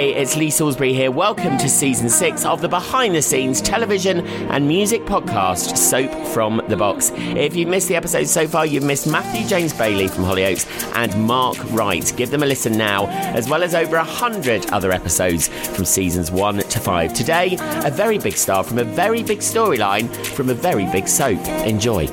It's Lee Salisbury here. Welcome to season six of the behind the scenes television and music podcast, Soap from the Box. If you've missed the episode so far, you've missed Matthew James Bailey from Hollyoaks and Mark Wright. Give them a listen now, as well as over a hundred other episodes from seasons one to five. Today, a very big star from a very big storyline from a very big soap. Enjoy.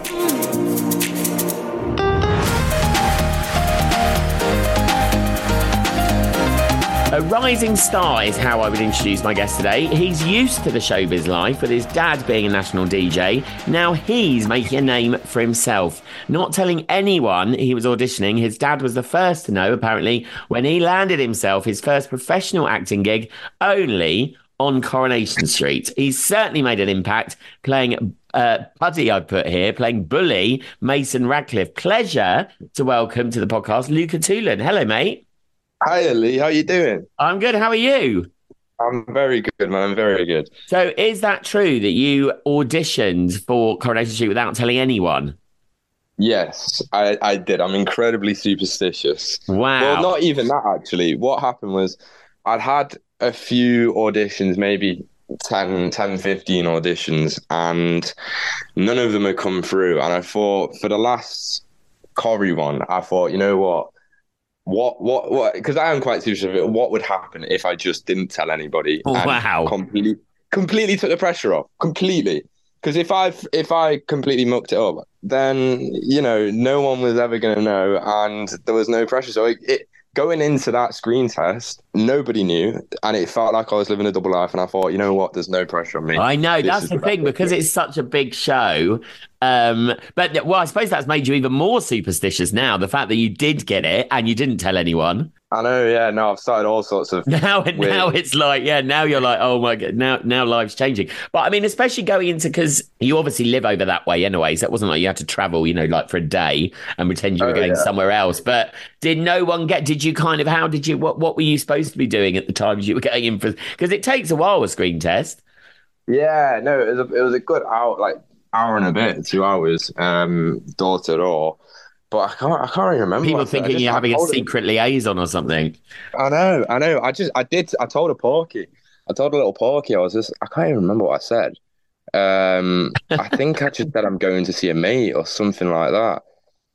Rising star is how I would introduce my guest today. He's used to the showbiz life with his dad being a national DJ. Now he's making a name for himself. Not telling anyone he was auditioning, his dad was the first to know, apparently, when he landed himself his first professional acting gig only on Coronation Street. He's certainly made an impact playing uh, Puddy, I put here, playing Bully, Mason Radcliffe. Pleasure to welcome to the podcast Luca Toolan. Hello, mate. Hi, Lee. How are you doing? I'm good. How are you? I'm very good, man. I'm very good. So, is that true that you auditioned for Coronation Street without telling anyone? Yes, I, I did. I'm incredibly superstitious. Wow. Well, not even that, actually. What happened was I'd had a few auditions, maybe 10, 10, 15 auditions, and none of them had come through. And I thought for the last Corrie one, I thought, you know what? What what what because I am quite superstitious. What would happen if I just didn't tell anybody? Oh, wow. Completely completely took the pressure off. Completely. Because if I if I completely mucked it up, then you know no one was ever going to know, and there was no pressure. So it, it going into that screen test, nobody knew, and it felt like I was living a double life. And I thought, you know what, there's no pressure on me. I know This that's the thing because it's such a big show. Um, but well, I suppose that's made you even more superstitious now. The fact that you did get it and you didn't tell anyone. I know, yeah. No, I've started all sorts of. Now, Weird. now it's like, yeah, now you're like, oh my god, now now life's changing. But I mean, especially going into because you obviously live over that way, anyways. That wasn't like you had to travel, you know, like for a day and pretend you were Oh, going yeah. somewhere else. But did no one get? Did you kind of? How did you? What what were you supposed to be doing at the times you were getting in for? Because it takes a while a screen test. Yeah, no, it was a, it was a good hour, like hour and a bit, two hours, um, door to door. But I can't, I can't even remember. People what I said. I thinking you're having a told him- secret liaison or something. I know, I know. I just, I did, I told a porky, I told a little porky. I was just, I can't even remember what I said. Um, I think I just said I'm going to see a mate or something like that.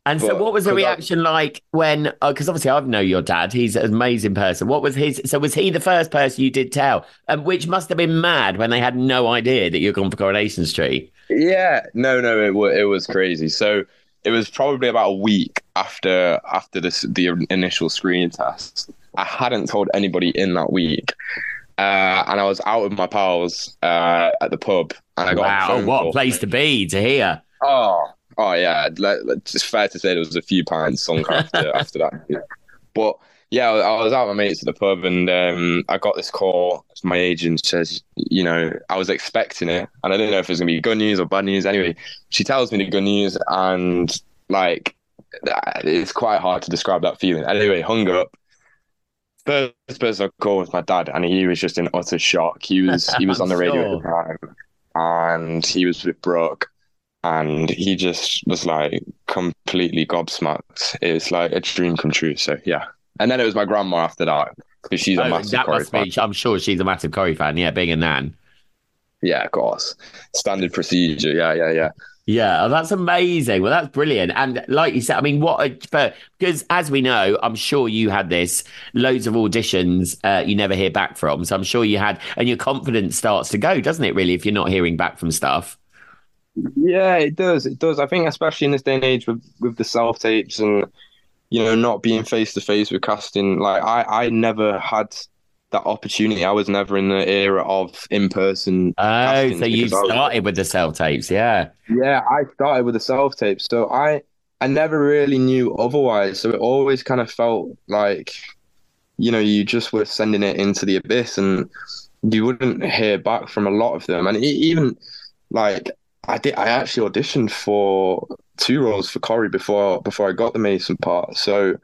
And so, what was the 'cause I- reaction like when? Because obviously, I know your dad. He's an amazing person. What was his? So, was he the first person you did tell? And which must have been mad when they had no idea that you're gone for Coronation Street. Yeah, no, no, it was it was crazy. So it was probably about a week after after this the initial screening test. I hadn't told anybody in that week, uh, and I was out with my pals uh, at the pub, and I got a Wow, what call. a place to be to hear. Oh, oh yeah. Like, like, it's fair to say there was a few pints sunk after after that. But yeah, I was out with my mates at the pub, and um, I got this call. My agent says, you know, I was expecting it, and I didn't know if it was gonna be good news or bad news. Anyway, she tells me the good news, and like, it's quite hard to describe that feeling. Anyway, hung up. First person I called was my dad, and he was just in utter shock. He was he was on the radio at the time, and he was with Brooke, and he just was like completely gobsmacked. It's like a dream come true. So yeah, and then it was my grandma after that because she's a Oh, massive that must fan. be. I'm sure she's a massive Corrie fan. Yeah, being a nan. Yeah, of course, standard procedure. Yeah, yeah, yeah. Yeah, oh, that's amazing. Well, that's brilliant. And like you said, I mean, what a for because as we know, I'm sure you had this loads of auditions uh, you never hear back from. So I'm sure you had, and your confidence starts to go, doesn't it? Really, if you're not hearing back from stuff. Yeah, it does. It does. I think, especially in this day and age with with the self tapes and you know not being face to face with casting, like I I never had that opportunity. I was never in the era of in person. Oh, so you I was- started with the self tapes, yeah. Yeah, I started with the self tapes. so I I never really knew otherwise. So it always kind of felt like, you know, you just were sending it into the abyss, and you wouldn't hear back from a lot of them. And even like I did, I actually auditioned for two roles for Corrie before before I got the Mason part. So,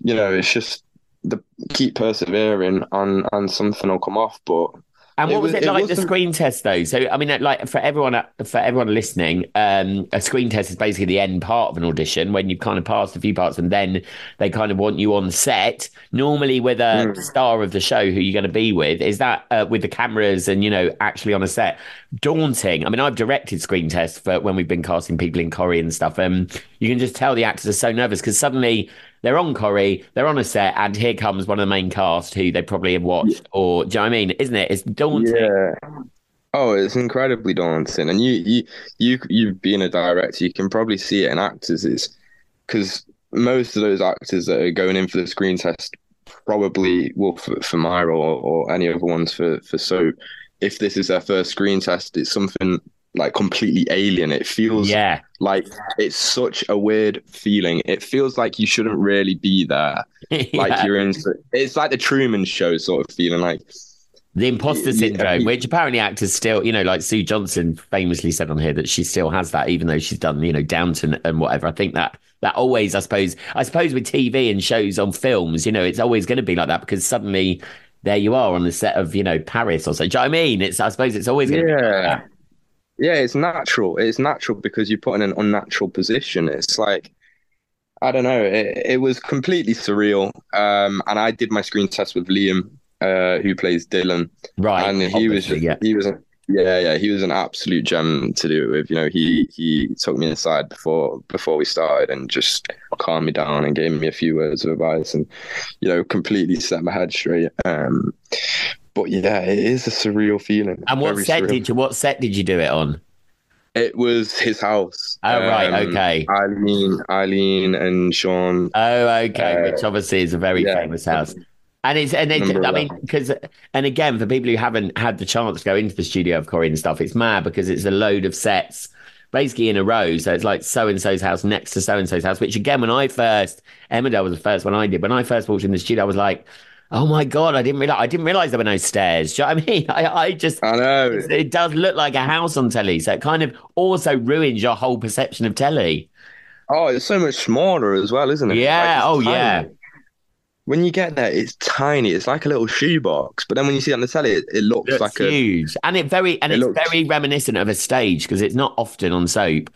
you know, it's just the keep persevering, and and something will come off. But And It what was, was- it it like the wasn't- screen test though? So I mean, like for everyone for everyone listening, um, a screen test is basically the end part of an audition when you've kind of passed a few parts, and then they kind of want you on set. Normally with a Hmm. star of the show who you're going to be with. Is that uh, with the cameras and you know actually on a set daunting? I mean, I've directed screen tests for when we've been casting people in Corrie and stuff. Um, you can just tell the actors are so nervous because suddenly they're on Corrie, they're on a set, and here comes one of the main cast who they probably have watched. Or do you know what I mean? Isn't it? It's daunting. Yeah. Oh, it's incredibly daunting, and you you you you being a director, you can probably see it in actors is because most of those actors that are going in for the screen test probably will for, for my role or any other ones for for soap. If this is their first screen test, it's something like completely alien. It feels Yeah. like it's such a weird feeling. It feels like you shouldn't really be there. Like Yeah. you're in. It's like the Truman Show sort of feeling. Like the imposter Yeah, syndrome, yeah. which apparently actors still, you know, like Sue Johnston famously said on here that she still has that, even though she's done, you know, Downton and whatever. I think that that always, I suppose, I suppose with TV and shows on films, you know, it's always going to be like that because suddenly there you are on the set of, you know, Paris or so. Do you know what I mean? It's, I suppose, it's always going to be like yeah. it's natural. It's natural because you're put in an unnatural position. It's like I don't know. It, it was completely surreal. Um, and I did my screen test with Liam, uh, who plays Dylan, right. and he was yeah. he was yeah yeah he was an absolute gem to do it with. You know, he he took me aside before before we started and just calmed me down and gave me a few words of advice and you know completely set my head straight. Um, but yeah, it is a surreal feeling. And what Very set surreal. did you, what set did you do it on? It was his house. Oh, right. Um, Okay. Eileen, Eileen, and Sean. Oh, okay. Uh, Which obviously is a very yeah. famous house. And it's and it's, I mean because and again for people who haven't had the chance to go into the studio of Corrie and stuff, it's mad because it's a load of sets basically in a row. So it's like so and so's house next to so and so's house. Which again, when I first Emmerdale was the first one I did. When I first walked in the studio, I was like, oh my god, I didn't realize I didn't realize there were no stairs. Do you know what I mean? I, I just I know. it does look like a house on telly, so it kind of also ruins your whole perception of telly. Oh, it's so much smaller as well, isn't it? Yeah, it's oh, tiny. yeah. When you get there, it's tiny. It's like a little shoebox. But then when you see it on the telly, it, it looks like a huge, and it very and It it's looks- very reminiscent of a stage because it's not often on soap.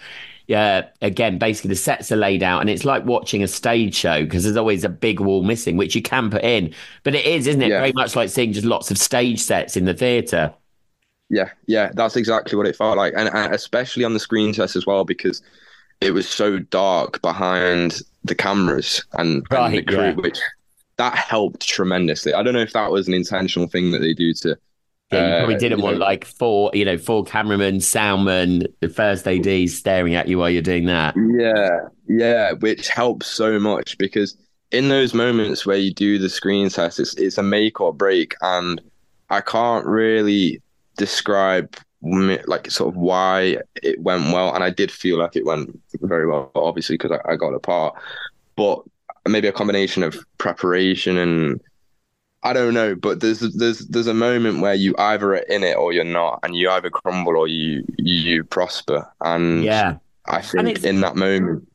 Yeah, again, basically the sets are laid out, and it's like watching a stage show because there's always a big wall missing, which you can put in. But it is, isn't it? Yeah. Very much like seeing just lots of stage sets in the theatre. Yeah, yeah, that's exactly what it felt like, and, and especially on the screen test as well because it was so dark behind the cameras and, and the crew, yeah. which that helped tremendously. I don't know if that was an intentional thing that they do to. Yeah, you probably uh, didn't you want know, like four, you know, four cameramen, soundmen, the first AD staring at you while you're doing that. Yeah, yeah, which helps so much because in those moments where you do the screen test, it's it's a make or break, and I can't really describe like sort of why it went well, and I did feel like it went very well, obviously because I, I got a part, but maybe a combination of preparation and I don't know, but there's there's there's a moment where you either are in it or you're not, and you either crumble or you you, prosper, and Yeah. I think in that moment,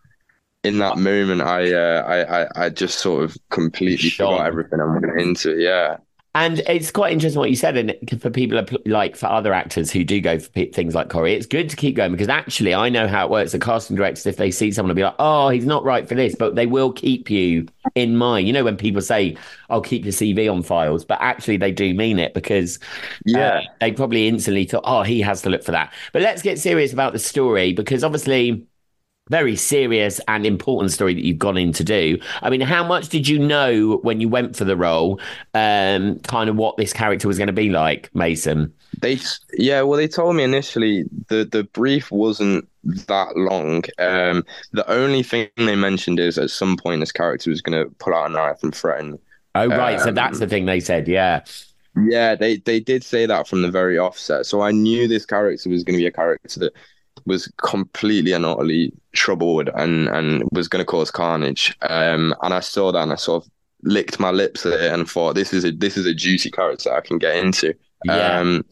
in that moment, I, uh, I, I, I just sort of completely Shone. forgot everything I went into. Yeah, And it's quite interesting what you said. And for people like for other actors who do go for things like Corrie, it's good to keep going because actually I know how it works. The casting directors, if they see someone, will be like, "Oh, he's not right for this," but they will keep you in mind. You know, when people say, "I'll keep your CV on files," but actually they do mean it because yeah, uh, they probably instantly thought, "Oh, he has to look for that." But let's get serious about the story because obviously very serious and important story that you've gone in to do. I mean, how much did you know when you went for the role, um, kind of what this character was going to be like, Mason? they, yeah. Well, they told me initially the the brief wasn't that long. Um, the only thing they mentioned is at some point this character was going to pull out a knife and threaten. Oh, right. so Um, that's the thing they said. Yeah. Yeah, they they did say that from the very offset. So I knew this character was going to be a character that was completely and utterly troubled and and was going to cause carnage. Um, and I saw that and I sort of licked my lips at it and thought this is a this is a juicy character I can get into. Yeah. Um,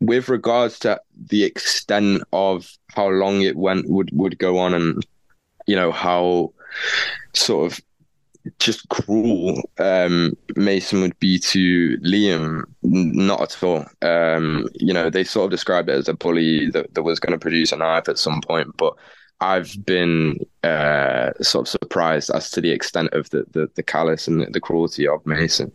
with regards to the extent of how long it went would would go on and you know how sort of just cruel um, Mason would be to Liam, not at all. Um, you know, they sort of described it as a bully that, that was going to produce a knife at some point, but I've been uh, sort of surprised as to the extent of the the, the callous and the, the cruelty of Mason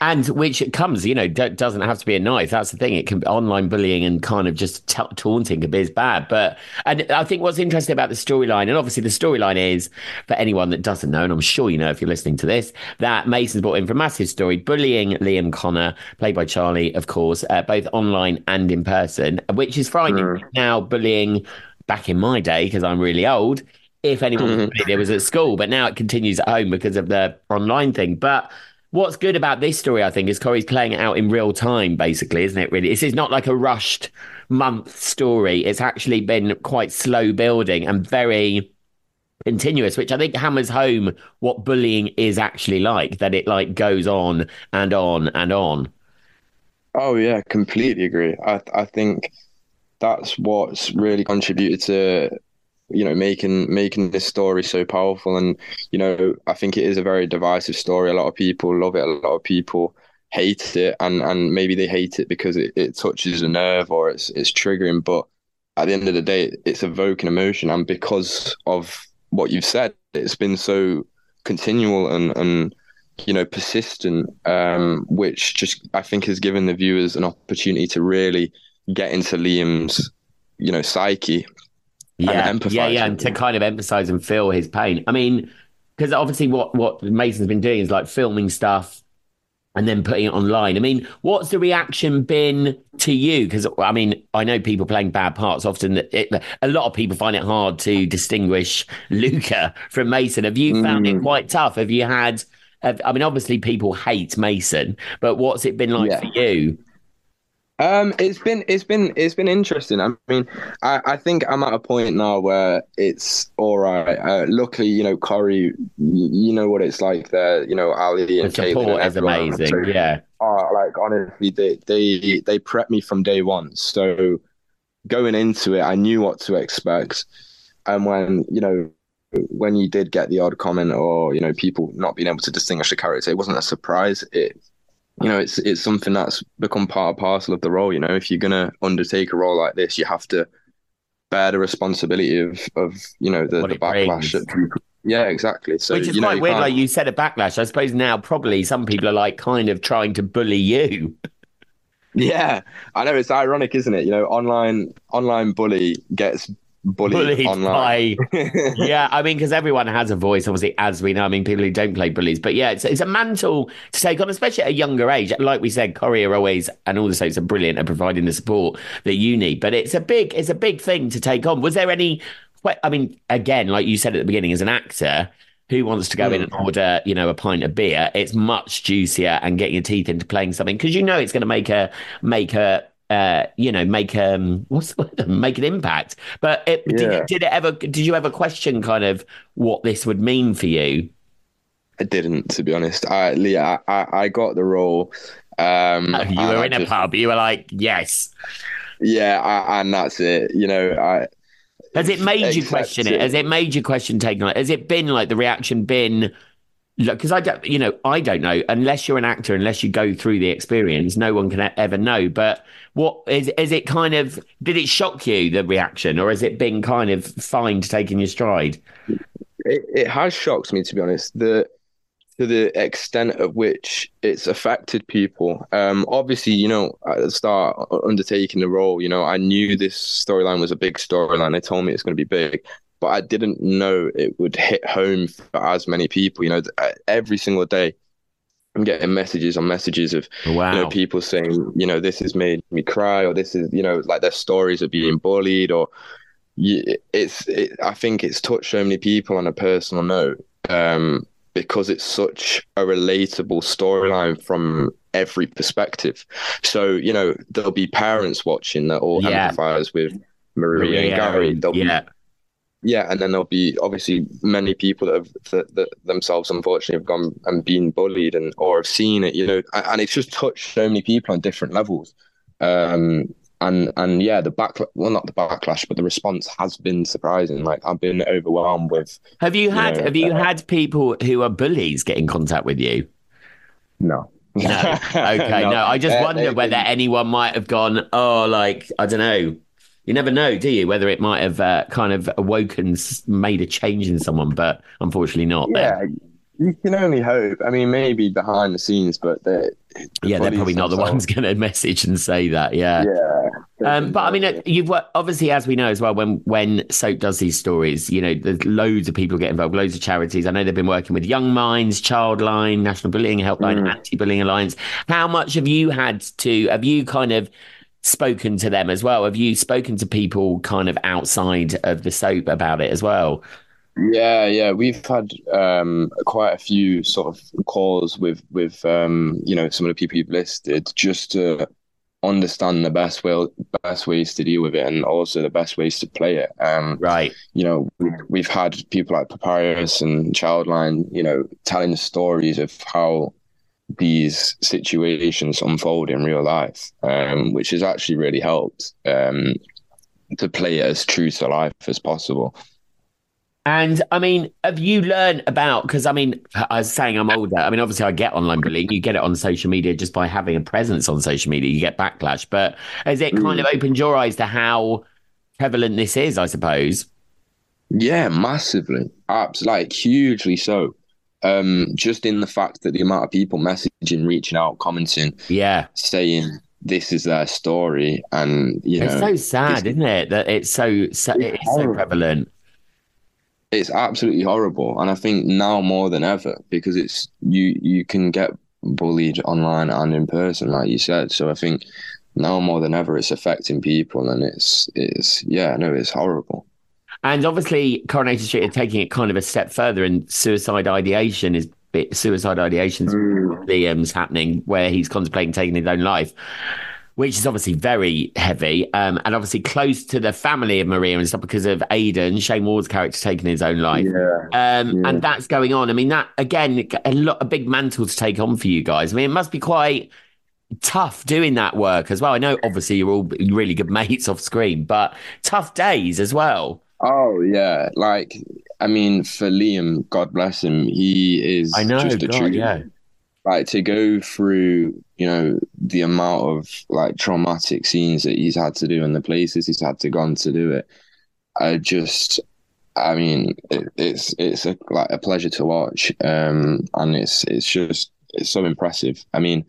and which comes, you know, d- doesn't have to be a knife. That's the thing. It can be online bullying and kind of just t- taunting can be as bad. But and I think what's interesting about the storyline, and obviously the storyline is for anyone that doesn't know, and I'm sure you know if you're listening to this, that Mason's brought in for a massive story bullying Liam Connor, played by Charlie, of course, uh, both online and in person, which is frightening. Mm. Now bullying back in my day because I'm really old. If anyone mm-hmm. it was at school, but now it continues at home because of the online thing. But what's good about this story, I think, is Corrie's playing it out in real time, basically, isn't it? Really, this is not like a rushed month story. It's actually been quite slow building and very continuous, which I think hammers home what bullying is actually like. That it like goes on and on and on. Oh yeah, completely agree. I I think that's what's really contributed to you know making making this story so powerful. And you know i think it is a very divisive story. A lot of people love it. A lot of people hate it. And and maybe they hate it because it, it touches a nerve or it's it's triggering. But at the end of the day it's evoking emotion. And because of what you've said it's been so continual and and you know persistent um which just i think has given the viewers an opportunity to really get into liam's you know psyche yeah, yeah, yeah, and to kind of emphasize and feel his pain. I mean, because obviously, what what Mason's been doing is like filming stuff and then putting it online. I mean, what's the reaction been to you? Because I mean, I know people playing bad parts often. It, a lot of people find it hard to distinguish Luca from Mason. Have you found mm. it quite tough? Have you had? Have, I mean, obviously, people hate Mason, but what's it been like yeah. for you? Um, it's been it's been it's been interesting. I mean, I, I think I'm at a point now where it's all right. Uh, luckily, you know, Corrie, you know what it's like there. You know, Ali and the support and is amazing. So, yeah. Oh, like honestly, they they they prepped me from day one. So going into it, I knew what to expect. And when you know when you did get the odd comment or you know people not being able to distinguish the character, it wasn't a surprise. It you know, it's it's something that's become part and parcel of the role. You know, if you're gonna undertake a role like this, you have to bear the responsibility of of you know the, the backlash. yeah, exactly. So which is quite weird. Like you said, a backlash. I suppose now probably some people are like kind of trying to bully you. Yeah, I know it's ironic, isn't it? You know, online online bully gets bullied, bullied online. By, yeah, I mean, because everyone has a voice, obviously, as we know. I mean, people who don't play bullies, but yeah, it's, it's a mantle to take on, especially at a younger age. Like we said, Corrie are always and all the soaps are brilliant at providing the support that you need. But it's a big, it's a big thing to take on. Was there any? I mean, again, like you said at the beginning, as an actor, who wants to go in and mm. order, you know, a pint of beer? It's much juicier and get your teeth into playing something because you know it's going to make a make a uh, you know, make um, what's make an impact. But it, yeah. did, did it ever? Did you ever question kind of what this would mean for you? I didn't, to be honest. I, yeah, I, I got the role. Um, oh, you were in I a just, pub. You were like, yes. Yeah, I, and that's it. You know, I. Has it made you question it? Has it made you question taking it? Has it been like the reaction been? Because I don't, you know, I don't know unless you're an actor, unless you go through the experience, no one can ever know. But what is is it kind of? Did it shock you the reaction, or has it been kind of fine to take in your stride? It, it has shocked me to be honest. The to the extent of which it's affected people. Um, obviously, you know, at the start undertaking the role, you know, I knew this storyline was a big storyline. They told me it's going to be big but I didn't know it would hit home for as many people. You know, uh, every single day, I'm getting messages on messages of wow. you know people saying, you know, this has made me cry, or this is, you know, like their stories of being bullied, or it's. It, I think it's touched so many people on a personal note um, because it's such a relatable storyline from every perspective. So you know, there'll be parents watching that all yeah. empathize with Maria, Maria and Gary. There'll yeah. be yeah, and then there'll be obviously many people that have that, that, themselves unfortunately have gone and been bullied and or have seen it, you know, and it's just touched so many people on different levels. Um, and and yeah, the back well not the backlash, but the response has been surprising. Like I've been overwhelmed with. Have you had you know, Have you uh, had people who are bullies get in contact with you? No. No. Okay. no. no. I just wonder whether anyone might have gone, oh, like, I don't know. You never know, do you? Whether it might have uh, kind of awoken, made a change in someone, but unfortunately not. Yeah. Then. You can only hope. I mean, maybe behind the scenes, but the yeah, they're probably not the ones going to message and say that. Yeah, yeah. Um, but I mean, you've obviously, as we know as well, when when Soap does these stories, you know, there's loads of people get involved, loads of charities. I know they've been working with Young Minds, Childline, National Bullying Helpline, mm. Anti Bullying Alliance. How much have you had to? Have you kind of spoken to them as well? Have you spoken to people kind of outside of the soap about it as well? Yeah, yeah, we've had um, quite a few sort of calls with with um, you know some of the people you've listed just to understand the best way best ways to deal with it and also the best ways to play it. Um, right. You know, we've had people like Papyrus and Childline, you know, telling the stories of how these situations unfold in real life, um, which has actually really helped um, to play it as true to life as possible. And I mean, have you learned about? Because I mean, I was saying I'm older. I mean, obviously, I get online bullying. You get it on social media just by having a presence on social media. You get backlash. But has it kind of mm. opened your eyes to how prevalent this is? I suppose. Yeah, massively, apps like hugely so. Um, just in the fact that the amount of people messaging, reaching out, commenting, yeah, saying this is their story, and you know, it's so sad, isn't it? That it's so, so it's, it's so prevalent. It's absolutely horrible and i think now more than ever because it's you you can get bullied online and in person like you said so i think now more than ever it's affecting people and it's it's yeah no it's horrible and obviously coronation street are taking it kind of a step further and suicide ideation is suicide ideation's mm. liam's happening where he's contemplating taking his own life which is obviously very heavy um, and obviously close to the family of Maria and stuff because of Aidan, Shayne Ward's character taking his own life. Yeah. Um, yeah. And that's going on. I mean, that again, a lot, a big mantle to take on for you guys. I mean, it must be quite tough doing that work as well. I know, obviously, you're all really good mates off screen, but tough days as well. Oh yeah, like I mean, for Liam, God bless him, he is I know, just a God, true yeah. Like to go through you know the amount of like traumatic scenes that he's had to do and the places he's had to go on to do it i just i mean it, it's it's a, like a pleasure to watch um and it's it's just it's so impressive. I mean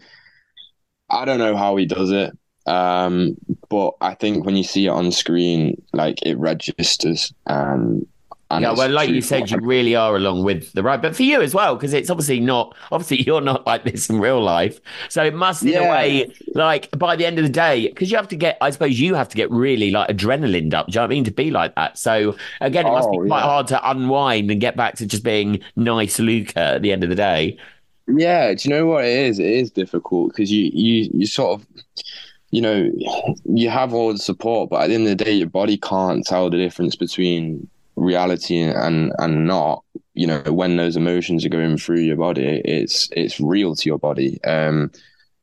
i don't know how he does it um but i think when you see it on screen like it registers and and yeah, well, like you said, you really are along with the right, but for you as well, because it's obviously not. Obviously, you're not like this in real life, so it must, in yeah. a way, like by the end of the day, because you have to get. I suppose you have to get really like adrenaline up. Do you know what I mean to be like that? So again, it must oh, be quite yeah. hard to unwind and get back to just being nice, Luca, at the end of the day. Yeah, do you know what it is? It is difficult because you you you sort of you know, you have all the support, but at the end of the day, your body can't tell the difference between reality and and not you know when those emotions are going through your body it's it's real to your body. Um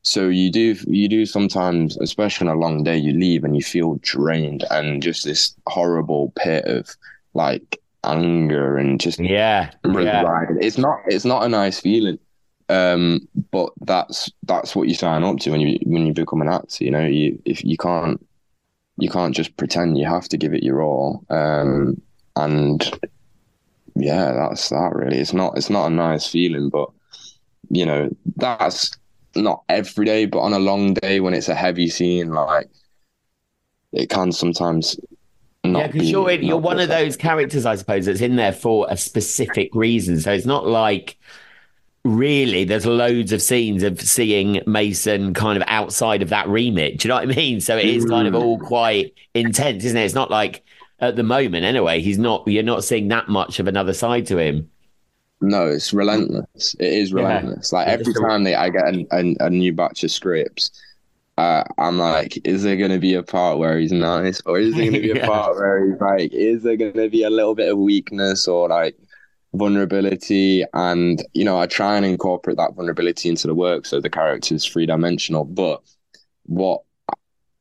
so you do you do sometimes especially on a long day you leave and you feel drained and just this horrible pit of like anger and just yeah, yeah. it's not it's not a nice feeling um but that's that's what you sign up to when you when you become an actor you know you if you can't you can't just pretend you have to give it your all um and yeah, that's that really. It's not it's not a nice feeling, but you know, that's not every day, but on a long day when it's a heavy scene, like it can sometimes yeah, because you're in, you're one of those characters, I suppose, that's in there for a specific reason. So it's not like really there's loads of scenes of seeing Mason kind of outside of that remit. Do you know what I mean? So it is kind of all quite intense, isn't it? It's not like at the moment anyway he's not you're not seeing that much of another side to him no it's relentless it is relentless yeah. like every time they, i get a, a, a, new batch of scripts uh, i'm like is there going to be a part where he's nice or is there going to be a yeah. part where he's like is there going to be a little bit of weakness or like vulnerability and you know i try and incorporate that vulnerability into the work so the character is three-dimensional but what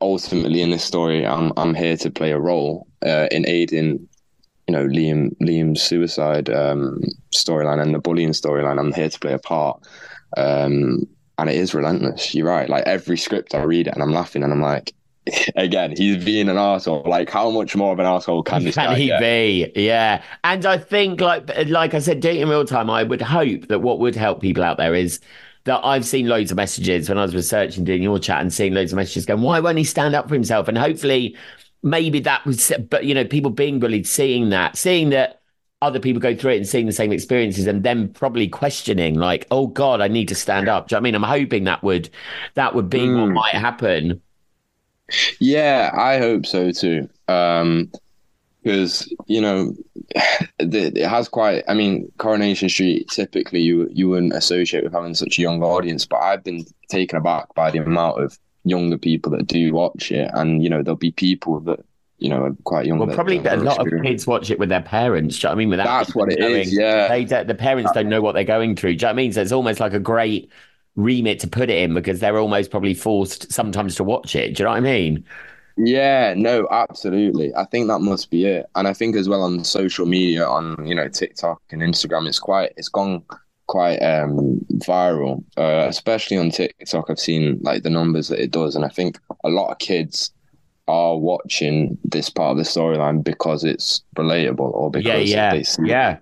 ultimately in this story, I'm I'm here to play a role uh, in aiding, you know, Liam Liam's suicide um, storyline and the bullying storyline. I'm here to play a part, um, and it is relentless. You're right. Like every script I read it, and I'm laughing, and I'm like, again, he's being an asshole. Like, how much more of an asshole can this Can he get? be? Yeah. And I think, like, like I said, doing it in real time, I would hope that what would help people out there is that I've seen loads of messages when I was researching, doing your chat, and seeing loads of messages going, why won't he stand up for himself? And hopefully, maybe that was, but you know, people being bullied, seeing that, seeing that other people go through it and seeing the same experiences and then probably questioning like oh god i need to stand up do you know what i mean i'm hoping that would that would be what Mm. might happen Yeah, I hope so too. Um, because you know, it has quite. I mean, Coronation Street typically you you wouldn't associate with having such a young audience, but I've been taken aback by the amount of younger people that do watch it, and you know, there'll be people that you know are quite young. well probably a lot of kids watch it with their parents do you know what i mean without That's what it knowing. is. Yeah, they the parents don't know what they're going through. Do you know what I mean? So it's almost like a great remit to put it in because they're almost probably forced sometimes to watch it. Do you know what I mean? Yeah, no, absolutely. I think that must be it. And I think as well on social media, on you know TikTok and Instagram, it's quite it's gone quite um viral. Uh, especially on TikTok, I've seen like the numbers that it does, and I think a lot of kids are watching this part of the storyline because it's relatable or because Yeah, yeah, they see. it. yeah.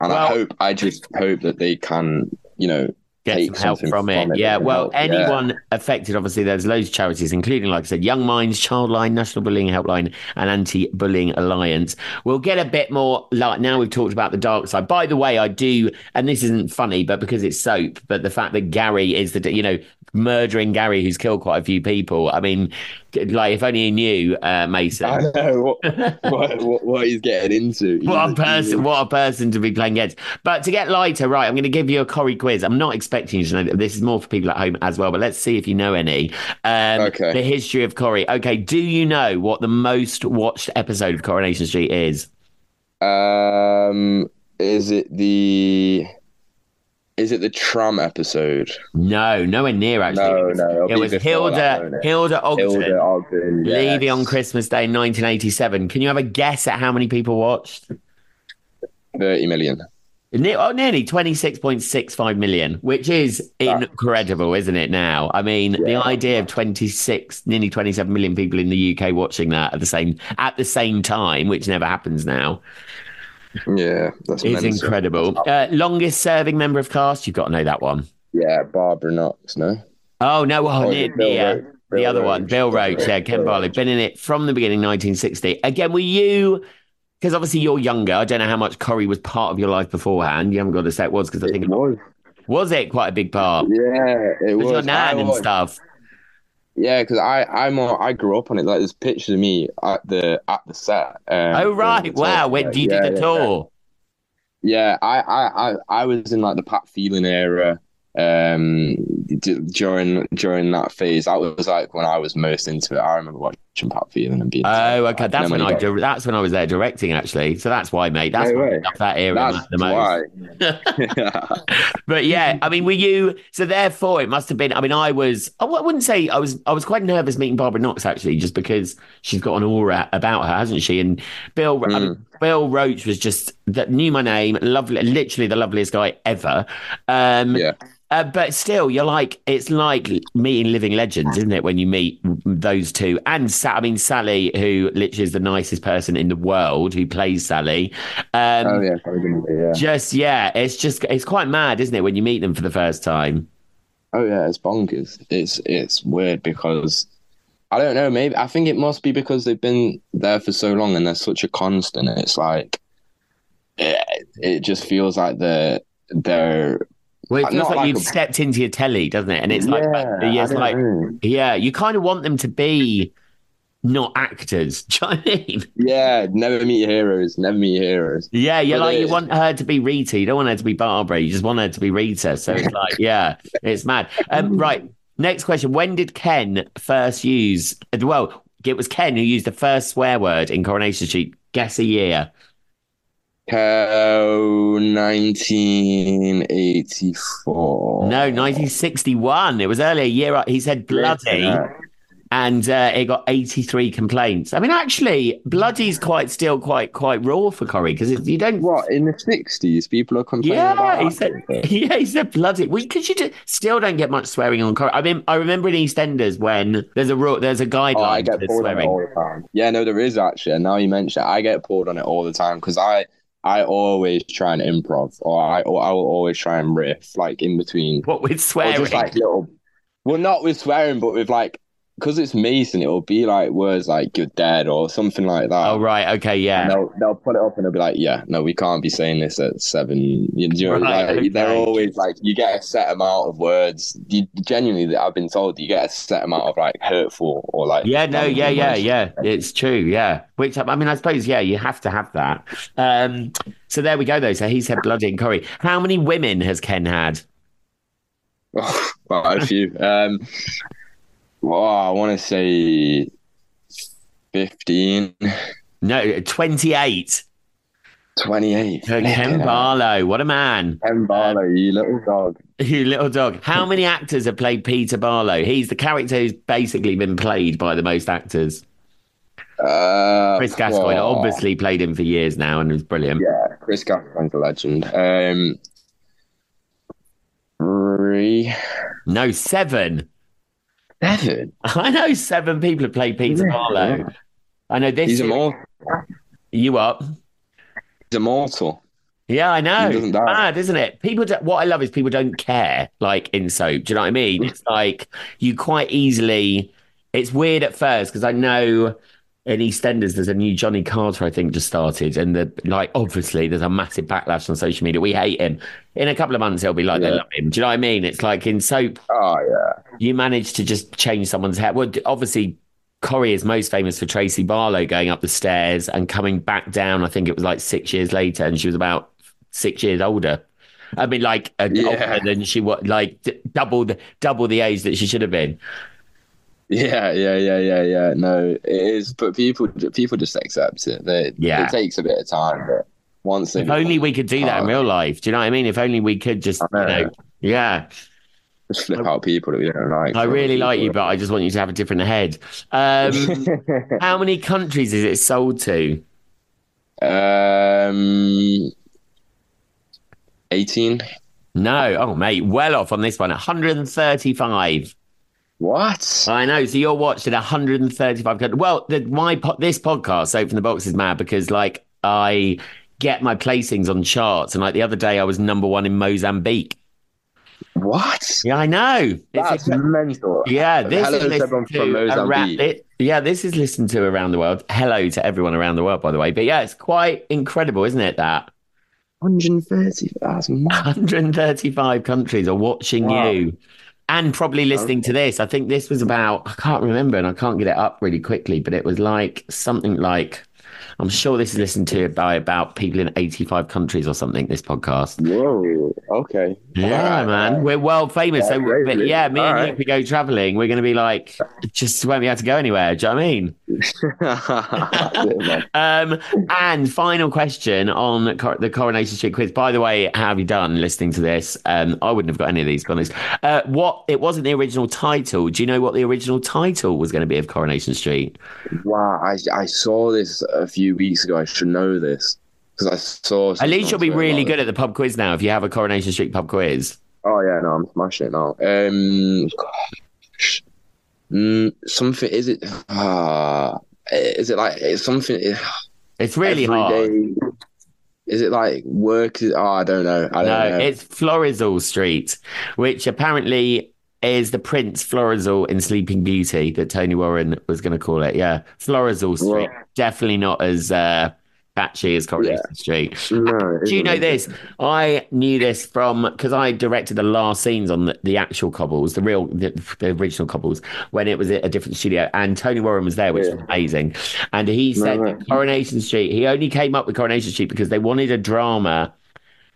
And Well- I hope, I just hope that they can, you know, Get some help from it. from it Yeah. Well, help, yeah. anyone affected, obviously, there's loads of charities, including, like I said, Young Minds, Childline, National Bullying Helpline, and Anti Bullying Alliance. We'll get a bit more like now we've talked about the dark side. By the way, I do, and this isn't funny, but because it's soap, but the fact that Gary is the, you know, murdering Gary, who's killed quite a few people. I mean, like, if only he knew, uh, Mason. I know what, what, what, what he's getting into. What a person! What a person to be playing against. But to get lighter, right? I'm going to give you a Corrie quiz. I'm not expecting you to know. This is more for people at home as well. But let's see if you know any. Um, Okay. The history of Corrie. Okay. Do you know what the most watched episode of Coronation Street is? Um, is it the is it the tram episode? No, nowhere near actually. No, no, It was before that, Hilda it? Hilda Ogden Hilda Ogden, yes. on Christmas Day, 1987. Can you have a guess at how many people watched? thirty million. Ne- oh, nearly 26.65 million, which is incredible, isn't it? Now, I mean, the idea of 26, nearly 27 million people in the UK watching that at the same at the same time, which never happens now, Yeah, that's is incredible. Uh, longest serving member of cast, you've got to know that one. Yeah, Barbara Knox. No, Oh no, oh, Oh, near, Bill near. Roache. the Bill other one, Roache. Bill Roache, yeah, Ken Bill Barlow, been in it from the beginning, 1960. Again, were you? Because obviously you're younger. I don't know how much Corrie was part of your life beforehand. You haven't got to say it was because I think it was. was it quite a big part? Yeah, it was. your nan and stuff. Yeah, because I I'm a, I grew up on it. Like there's pictures of me at the at the set. Um, Oh right! Wow. When you Yeah, did the yeah, yeah. tour? Yeah, I, I, I, I was in like the Pat Phelan era um d- during during that phase. That was like when I was most into it. I remember watching Pat Phelan and being Oh, okay. And That's then when I dir- that's when I was there directing actually. So that's why, mate. That's No why I way. that era that's the most. why. But yeah, I mean, were you? So therefore, it must have been. I mean, I was. I wouldn't say I was. I was quite nervous meeting Barbara Knox actually, just because she's got an aura about her, hasn't she? And Bill, I mean, Bill Roache was just that knew my name, lovely, literally the loveliest guy ever. Um, yeah, Uh, but still, you're like it's like meeting living legends, isn't it? When you meet those two, and Sa- I mean Sally, who literally is the nicest person in the world, who plays Sally. Um, oh yeah, probably, yeah. Just yeah, it's just it's quite mad, isn't it, when you meet them for the first time? Oh yeah, it's bonkers. It's it's weird because I don't know. Maybe I think it must be because they've been there for so long and they're such a constant. It's like it, it just feels like they're they're Well, it feels like, like you've a- stepped into your telly, doesn't it? And it's like, Yeah, yeah, it's like, yeah, you kind of want them to be not actors. Do you know what I mean? yeah, never meet your heroes. Never meet your heroes. Yeah, you're But like, you want her to be Rita. You don't want her to be Barbara. You just want her to be Rita. So it's like, yeah, it's mad. Um, right. Next question. When did Ken first use, well, it was Ken who used the first swear word in Coronation Street. Guess a year. Oh, 1984. No, 1961. It was earlier, a year. He said bloody. Yeah. And uh, it got 83 complaints. I mean, actually, Bloody's quite still quite quite raw for Corrie because you don't. What in the sixties? People are complaining Yeah, about he said. sort of thing? Yeah, he said bloody. We because you do, still don't get much swearing on Corrie. I mean, I remember in EastEnders when there's a rule, there's a guideline Oh, I get pulled on it all the time. Yeah, no, there is actually. And now you mention it, I get pulled on it all the time because I I always try and improv, or I or I will always try and riff like in between, What with or swearing? just like little. Well, not with swearing, but with like because it's Mason, it will be like words like "you're dead" or something like that. oh right, okay, And yeah. they'll they'll put it up and they'll be like, yeah, no, we can't be saying this at seven. You Right, like, they're always like, you get a set amount of words. You genuinely, I've been told, you get a set amount of like hurtful or like. Yeah, no, yeah, yeah, yeah. It's true, yeah. Which I mean, I suppose, yeah, you have to have that. Um, so there we go, though. So he said bloody and Corrie. How many women has Ken had? well, a few. Um, well, I want to say fifteen. No, twenty-eight. 28. Ken Barlow, what a man! Ken Barlow, you little dog. You little dog. How many actors have played Peter Barlow? He's the character who's basically been played by the most actors. Uh, Chris Gascoyne obviously played him for years now and was brilliant. Yeah, Chris Gascoyne's a legend. Um, three, No, seven. Seven. I know seven people have played Peter Yeah. Barlow. I know this. He's immortal. You up? He's immortal. Yeah, I know. He doesn't die. Mad, isn't it? People. Do, what I love is people don't care. Like in soap, do you know what I mean? Mm. It's like you quite easily. It's weird at first because I know in EastEnders there's a new Johnny Carter I think just started, and the like obviously there's a massive backlash on social media. We hate him. In a couple of months it'll be like they love him. Do you know what I mean? It's like in soap Oh yeah. you manage to just change someone's hair. Well, obviously, Corrie is most famous for Tracy Barlow going up the stairs and coming back down. I think it was like six years later, and she was about six years older. I mean, like Yeah. older than she was, like double the double the age that she should have been. Yeah, yeah, yeah, yeah, yeah. No, it is, but people people just accept it. They, Yeah. It takes a bit of time, but once If only we could do that in Oh. real life. Do you know what I mean? If only we could just, I you know. know, yeah. just flip out people that we don't like. I really like you, but I just want you to have a different head. Um, how many countries is it sold to? um, eighteen. No, oh mate, well off on this one. 135. What? I know. So you're watched at 135 countries. Well, the, my po- this podcast, Open the Box, is mad because like I get my placings on charts, and like the other day I was number one in Mozambique. What? Yeah, I know. That's It's, mental. yeah, this Hello is everyone to from around, Mozambique. it, yeah, this is listened to around the world. Hello to everyone around the world, by the way. But yeah, it's quite incredible, isn't it? That 130,000. 135 countries are watching Wow. you and probably listening to this. I think this was about, I can't remember and I can't get it up really quickly, but it was like something like, I'm sure this is listened to by about people in 85 countries or something, this podcast. Whoa. Okay. Yeah, Alright, man. alright. We're world famous. Yeah, so, but yeah, me and you, if we go traveling, we're going to be like, just won't be able to go anywhere. Do you know what I mean? Um, and final question on cor- the Coronation Street quiz. By the way, how have you done listening to this? Um, I wouldn't have got any of these, honest. Uh, what it wasn't the original title. Do you know what the original title was going to be of Coronation Street? Wow, I I saw this a few weeks ago. I should know this because I saw. At least you'll be really good it. at the pub quiz now if you have a Coronation Street pub quiz. Oh yeah, no, I'm smashing it now. Um, gosh. Mm, something is it? Ah, is it like it's something? It's really hard. day- Is it like work? Oh, I don't know. I don't No, know. it's Florizel Street, which apparently is the Prince Florizel in Sleeping Beauty that Tony Warren was going to call it. Yeah, Florizel Street. Right. Definitely not as uh, catchy as Coronation Street. no, Do you know this? I knew this from because I directed the last scenes on the, the actual cobbles, the real, the, the original cobbles, when it was at a different studio, and Tony Warren was there, which Yeah. was amazing. And he said No, no. Coronation Street. He only came up with Coronation Street because they wanted a drama.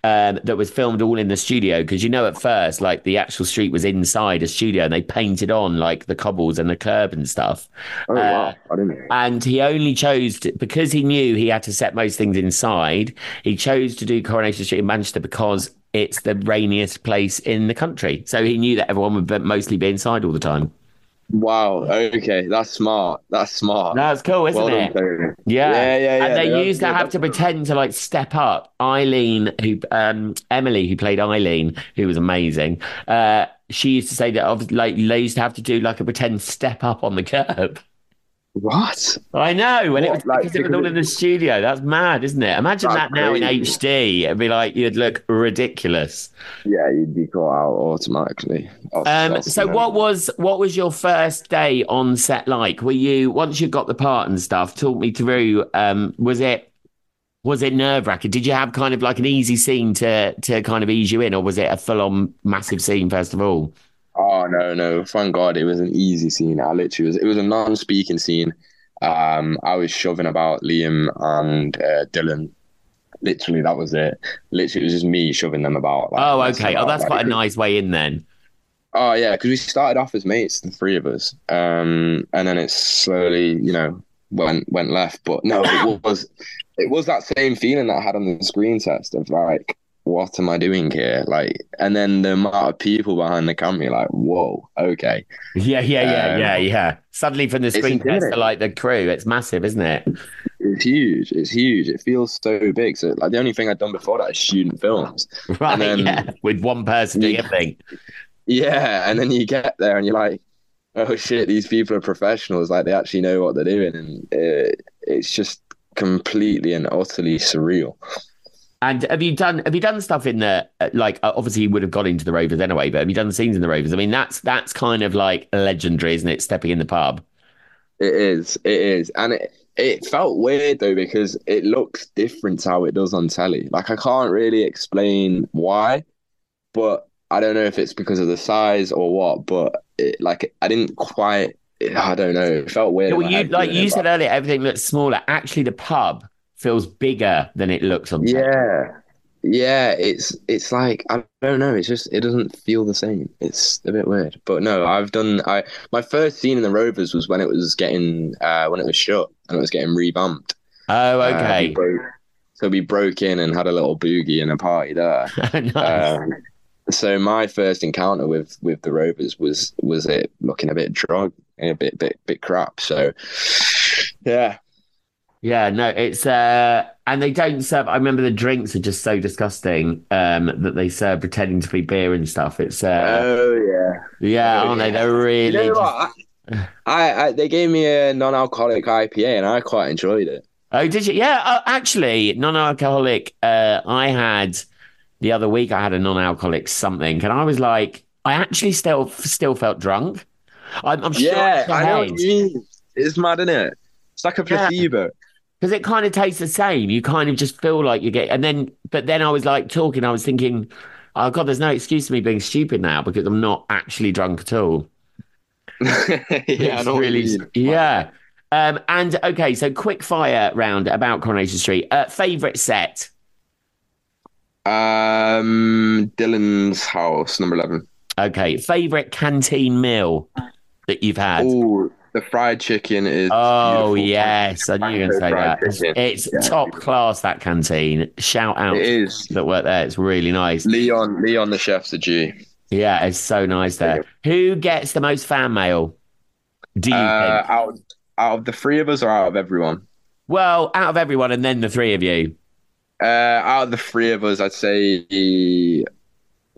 Um, that was filmed all in the studio because you know at first like the actual street was inside a studio and they painted on like the cobbles and the curb and stuff Oh Uh, wow, I didn't. know. and he only chose to, because he knew he had to set most things inside. He chose to do Coronation Street in Manchester because it's the rainiest place in the country. So he knew that everyone would mostly be inside all the time. Wow. Okay, that's smart. That's smart. That's cool, isn't well it? Terry. Yeah. Yeah, yeah, yeah. And they used to have to pretend to like step up. Eileen, who um Emily, who played Eileen, who was amazing. Uh, she used to say that like they used to have to do like a pretend step up on the curb. What? I know, when it was like, because it was all in the studio. That's mad, isn't it? Imagine that now in. HD. It'd be like you'd look ridiculous. Yeah, you'd be caught out automatically. Um, so what was what was your first day on set like? Were you once you got the part and stuff? Talk me through. Um, was it was it nerve wracking? Did you have kind of like an easy scene to to kind of ease you in, or was it a full on massive scene first of all? Oh no, no! Thank God, it was an easy scene. I literally was. It was a non-speaking scene. Um, I was shoving about Liam and uh, Dylan. Literally, that was it. Literally, it was just me shoving them about. like, Oh, okay. Oh, that's like- quite a nice way in then. Oh yeah, because we started off as mates, the three of us, um, and then it slowly, you know, went went left. But no, it was it was that same feeling that I had on the screen test of like, what am I doing here? Like, and then the amount of people behind the camera, like, whoa, okay. Yeah, yeah, yeah, Um, yeah, yeah. Suddenly from the screen test to like the crew, it's massive, isn't it? It's huge. It's huge. It feels so big. So like the only thing I'd done before that is student films. Right, then- yeah. With one person doing Yeah. everything. Yeah, and then you get there and you're like, oh shit, these people are professionals. Like they actually know what they're doing, and it, it's just completely and utterly surreal. And have you done have you done stuff in the uh, like uh, obviously you would have got into the Rovers anyway, but have you done scenes in the Rovers? I mean that's that's kind of like legendary, isn't it? Stepping in the pub. It is. It is, and it it felt weird though because it looks different to how it does on telly. Like I can't really explain why, but I don't know if it's because of the size or what. But it, like I didn't quite. I don't know. It felt weird. Yeah, well, you like you it, said but- earlier, everything looks smaller. Actually, the pub feels bigger than it looks on. Yeah. Yeah, it's it's like I don't know, it's just it doesn't feel the same. It's a bit weird. But no, I've done I my first scene in the Rovers was when it was getting uh when it was shut and it was getting revamped. Oh, Uh, we okay. broke- so we broke in and had a little boogie and a party there. nice. Um, so my first encounter with with the Rovers was was it looking a bit drug and a bit bit bit crap. So yeah, Yeah, no, it's uh and they don't serve I remember the drinks are just so disgusting um that they serve pretending to be beer and stuff. It's uh oh yeah. yeah, oh, aren't they? yeah. They're You really know just- I, I, they gave me a non-alcoholic IPA and I quite enjoyed it. Oh, did you? Yeah, uh, actually, non-alcoholic. Uh, I had the other week. I had a non-alcoholic something, and I was like, I actually still still felt drunk. I'm, I'm sure Yeah, I know what you mean. It's mad, isn't it? It's like a Yeah. Because it kind of tastes the same. You kind of just feel like you get, and then, but then I was like talking. I was thinking, oh god, there's no excuse for me being stupid now because I'm not actually drunk at all. yeah, It's really, yeah. Um, and okay, so quick fire round about Coronation Street. Uh, favorite set. Um, Dylan's house, number eleven. Okay, favorite canteen meal that you've had. Oh, the fried chicken is. Oh beautiful. yes, I knew you were going to say that. chicken. It's Yeah. top class that canteen. Shout out It is. that work there. It's really nice. Leon, Leon, the chef's a G. Yeah, it's so nice there. Who gets the most fan mail? Do you Uh, think? out, out of the three of us, or out of everyone? Well, out of everyone, and then the three of you. Uh, out of the three of us, I'd say.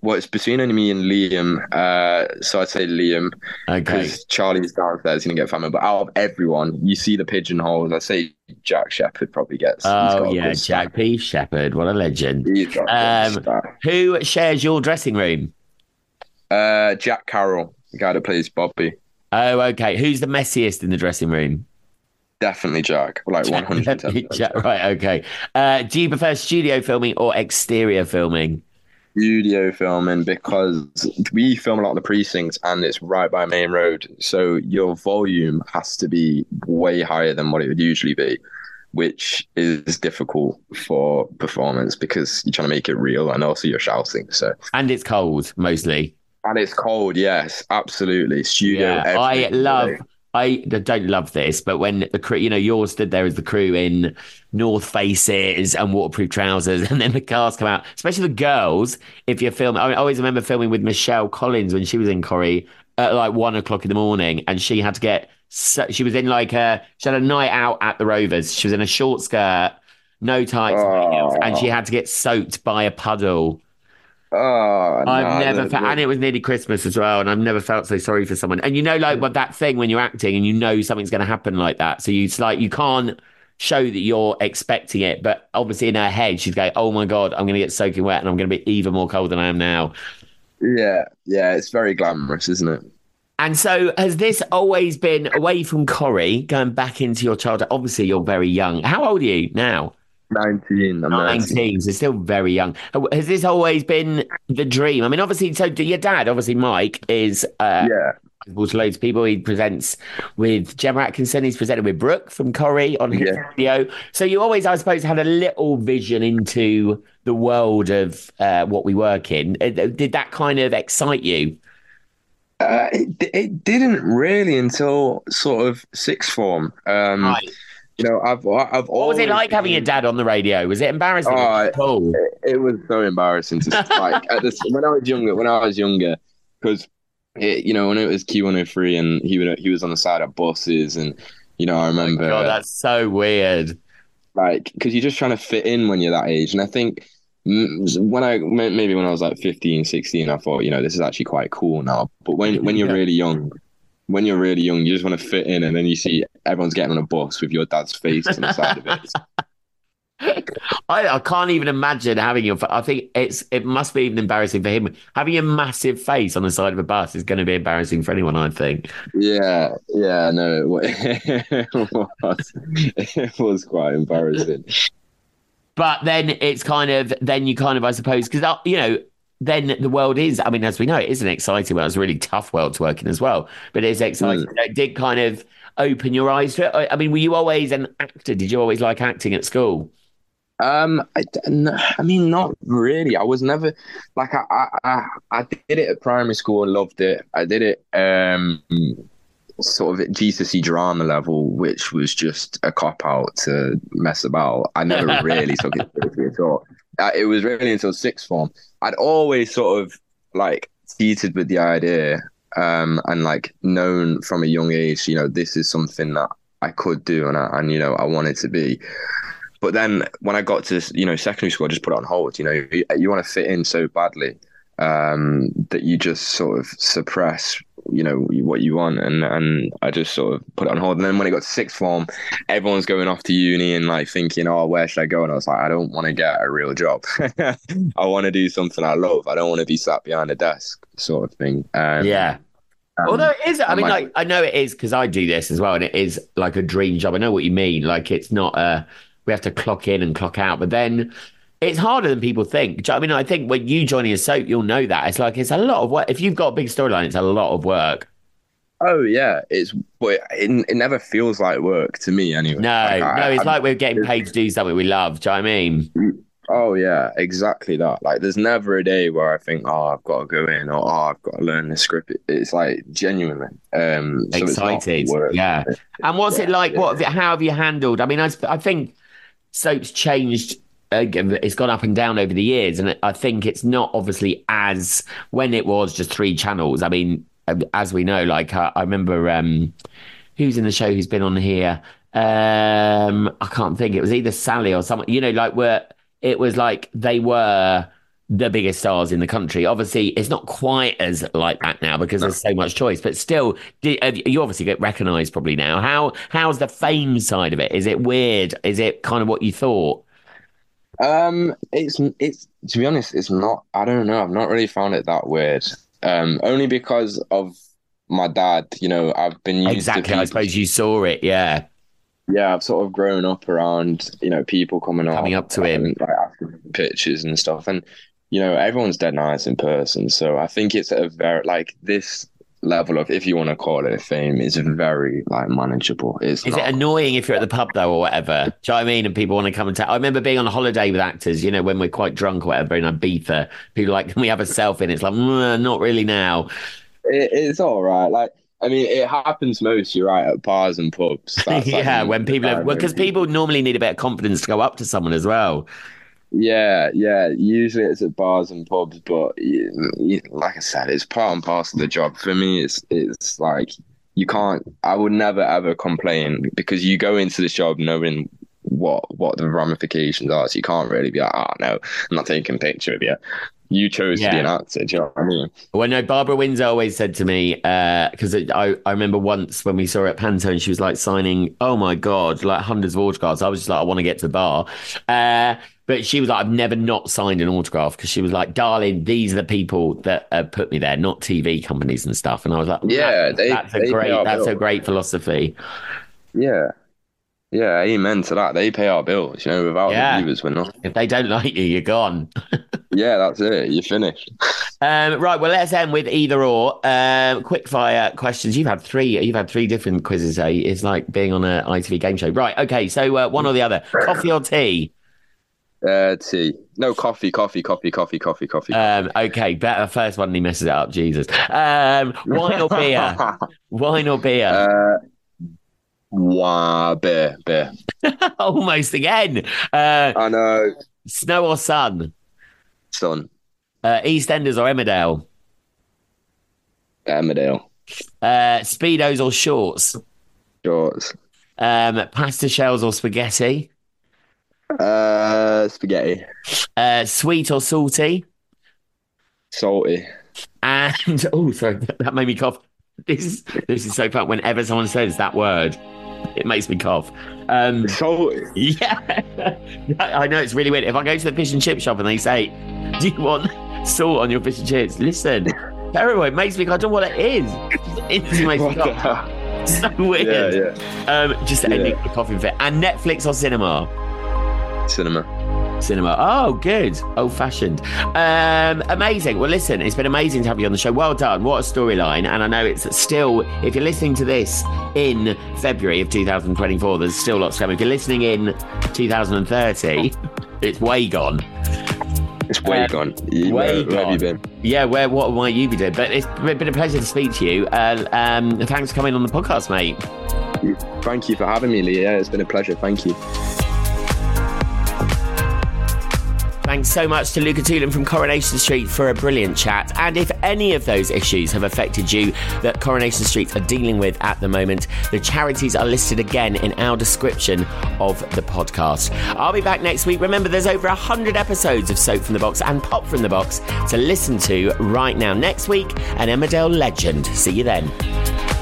Well, it's between only me and Liam. Uh, so I'd say Liam. Okay. because Charlie's downstairs going to get family. But out of everyone, you see the pigeonholes. I say Jack Shepherd probably gets. Oh yeah, Jack P. Shepherd. What a legend. stack. He's got a good Um. Who shares your dressing room? Uh, Jack Carroll, the guy that plays Bobby. Oh, okay. Who's the messiest in the dressing room? Definitely Jack. Like one hundred right. Okay. Uh, do you prefer studio filming or exterior filming? Studio filming because we film a lot of the precincts and it's right by main road, so your volume has to be way higher than what it would usually be, which is difficult for performance because you're trying to make it real and also you're shouting. So And it's cold mostly. And it's cold, yes, absolutely. Studio. Yeah, I love. day. I don't love this, but when the crew, you know, yours stood there as the crew in North Faces and waterproof trousers, and then the cars come out, especially the girls. If you're filming, I always remember filming with Michelle Collins when she was in Corrie, at like one o'clock in the morning, and she had to get. So, she was in like a she had a night out at the Rovers. She was in a short skirt, no tights, Oh. and she had to get soaked by a puddle. Oh, I've no, never, the- fe- the- and it was nearly Christmas as well, and I've never felt so sorry for someone. And you know, like what that thing when you're acting and you know something's going to happen like that, so you, it's like you can't show that you're expecting it, but obviously in her head she's going, "Oh my god, I'm going to get soaking wet, and I'm going to be even more cold than I am now." yeah, yeah, it's very glamorous, isn't it? And so, has this always been away from Corrie, going back into your childhood? Obviously, you're very young. How old are you now? 19. I'm 19. 19, so still very young. Has this always been the dream? I mean, obviously, so your dad, obviously, Mike, is uh, Yeah. to loads of people. He presents with Gemma Atkinson. He's presented with Brooke from Corrie on his Yeah. video. So you always, I suppose, had a little vision into the world of uh, what we work in. Uh, Did that kind of excite you? Uh, it, it didn't really until sort of sixth form. Um, Right. You know, I've I've What was it like having your dad on the radio? Was it embarrassing? Oh, or oh. cool. It was so embarrassing to like at this when I was younger. When I was younger, because you know when it was Key one hundred three and he would he was on the side of buses and you know I oh remember God, that's so weird. like because you're just trying to fit in when you're that age and i think when i maybe when i was like 15 16 i thought you know this is actually quite cool now but when when you're Yeah. really young when you're really young you just want to fit in and then you see everyone's getting on a bus with your dad's face on the side of it I, I can't even imagine having your. I think it's it must be even embarrassing for him. Having a massive face on the side of a bus is going to be embarrassing for anyone. I think. yeah yeah no it was it was quite embarrassing But then it's kind of then you kind of I suppose because uh, you know then the world is I mean as we know it is an exciting world. It's a really tough world to work in as well. But it's exciting. Mm. It did kind of open your eyes to it. I- mean, were you always an actor? Did you always like acting at school? Um, I, I mean, not really. I was never like I, I, I, I did it at primary school and loved it. I did it um sort of at GCSE drama level, which was just a cop out to mess about. I never really took it seriously at all. Uh, it was really until sixth form. I'd always sort of like teetered with the idea, um, and like known from a young age, you know, this is something that I could do, and I, and you know, I wanted to be. But then when I got to you know secondary school, I just put it on hold. You know, you, you want to fit in so badly um, that you just sort of suppress you know what you want, and and I just sort of put it on hold. And then when it got to sixth form, everyone's going off to uni and like thinking, oh, where should I go? And I was like, I don't want to get a real job. I want to do something I love. I don't want to be sat behind a desk, sort of thing. Um, yeah. Um, Although it is, I mean, like- like I know it is because I do this as well, and it is like a dream job. I know what you mean. Like it's not a we have to clock in and clock out, but then it's harder than people think. Do you know what I mean, I think when you joining a soap, you'll know that it's like it's a lot of work. If you've got a big storyline, it's a lot of work. Oh yeah, it's but it, it never feels like work to me anyway. No, Like, I- no, it's I- like we're getting paid to do something we love. Do you know what I mean? Oh yeah, exactly that. Like, there's never a day where I think, oh, I've got to go in, or oh, I've got to learn the script. It's like genuinely um, so Excited, yeah. And what's it like? yeah. What? How have you handled? I mean, I, I think soaps changed. Uh, it's gone up and down over the years, and I think it's not obviously as when it was just three channels. I mean, um, as we know, like uh, I remember um, who's in the show who's been on here. Um, I can't think. It was either Sally or someone. You know, like where it was like they were the biggest stars in the country. Obviously, it's not quite as like that now because there's so much choice. But still, you you obviously get recognised probably now. How how's the fame side of it? Is it weird? Is it kind of what you thought? Um, it's it's to be honest, it's not. I don't know. I've not really found it that weird. Um, only because of my dad. You know, I've been used Exactly. to I suppose you saw it. Yeah. Yeah, I've sort of grown up around, you know, people coming Coming up to him. and, like asking pictures and stuff. And, you know, everyone's dead nice in person. So I think it's a very like this level of if you want to call it a fame is very like manageable. It's Is not it annoying if you're at the pub though, or whatever? Do you know what I mean? And people want to come and tell. I remember being on a holiday with actors. You know, when we're quite drunk or whatever in Ibiza, people like, "Can we have a selfie?" And it's like, "Mm, not really now. it, it's all right. Like I mean, it happens most, you're right, at bars and pubs. Like, yeah, the- when people have, because when people normally need a bit of confidence to go up to someone as well. Yeah, yeah. Usually it's at bars and pubs, but you, you, like I said, it's part and parcel of the job. For me, it's it's like you can't. I would never ever complain because you go into this job knowing what what the ramifications are. So you can't really be like, oh no, I'm not taking a picture of you. You chose yeah. to be an actor. Do you know what I mean? Well, no, Barbara Windsor always said to me, because uh, I, I remember once when we saw her at panto, she was like signing, oh my God, like hundreds of autographs. I was just like, I want to get to the bar. Uh, but she was like, I've never not signed an autograph because she was like, darling, these are the people that uh, put me there, not TV companies and stuff. And I was like, yeah, that, they, that's a great, that's a great philosophy. Yeah. Yeah, amen to that. They pay our bills, you know, without yeah. the viewers, we're not. If they don't like you, you're gone. yeah, that's it. You're finished. um, right. Well, let's end with either or. Um, quick fire questions. You've had three. You've had three different quizzes. Eh? It's like being on an ITV game show. Right. Okay. So uh, one or the other. Coffee or tea? Uh, tea. No, coffee, coffee, coffee, coffee, coffee, coffee. Um, okay, better first one. He messes it up. Jesus. Um, wine or beer? wine or beer? Uh, wine, beer, beer. Almost again. Uh, I know. Snow or sun? Sun. Uh, EastEnders or Emmerdale? Emmerdale. Uh, speedos or shorts? Shorts. Um, pasta shells or spaghetti? Uh, spaghetti. Uh, sweet or salty? Salty. And oh, sorry, that made me cough. This is this is so fun. Whenever someone says that word, it makes me cough. Um, salty. Yeah, I know it's really weird. If I go to the fish and chip shop and they say, "Do you want salt on your fish and chips?" Listen. It makes me. I don't know what it is. It makes me cough. So weird. Yeah, yeah. Um, just ending yeah. the coughing fit. And Netflix or cinema? Cinema. Cinema. Oh, good. Old fashioned. Um, amazing. Well, listen, it's been amazing to have you on the show. Well done. What a storyline. And I know it's still, if you're listening to this in February of 2024, there's still lots coming. If you're listening in 2030, it's way gone. It's way um, gone. You, way where, gone. Where have you been? Yeah, where, what might you be doing? But it's been a pleasure to speak to you. Uh, um, thanks for coming on the podcast, mate. Thank you for having me, Lee. Yeah, it's been a pleasure. Thank you. Thanks so much to Luca Toolan from Coronation Street for a brilliant chat. And if any of those issues have affected you that Coronation Street are dealing with at the moment, the charities are listed again in our description of the podcast. I'll be back next week. Remember, there's over 100 episodes of Soap from the Box and Pop from the Box to listen to right now. Next week, an Emmerdale legend. See you then.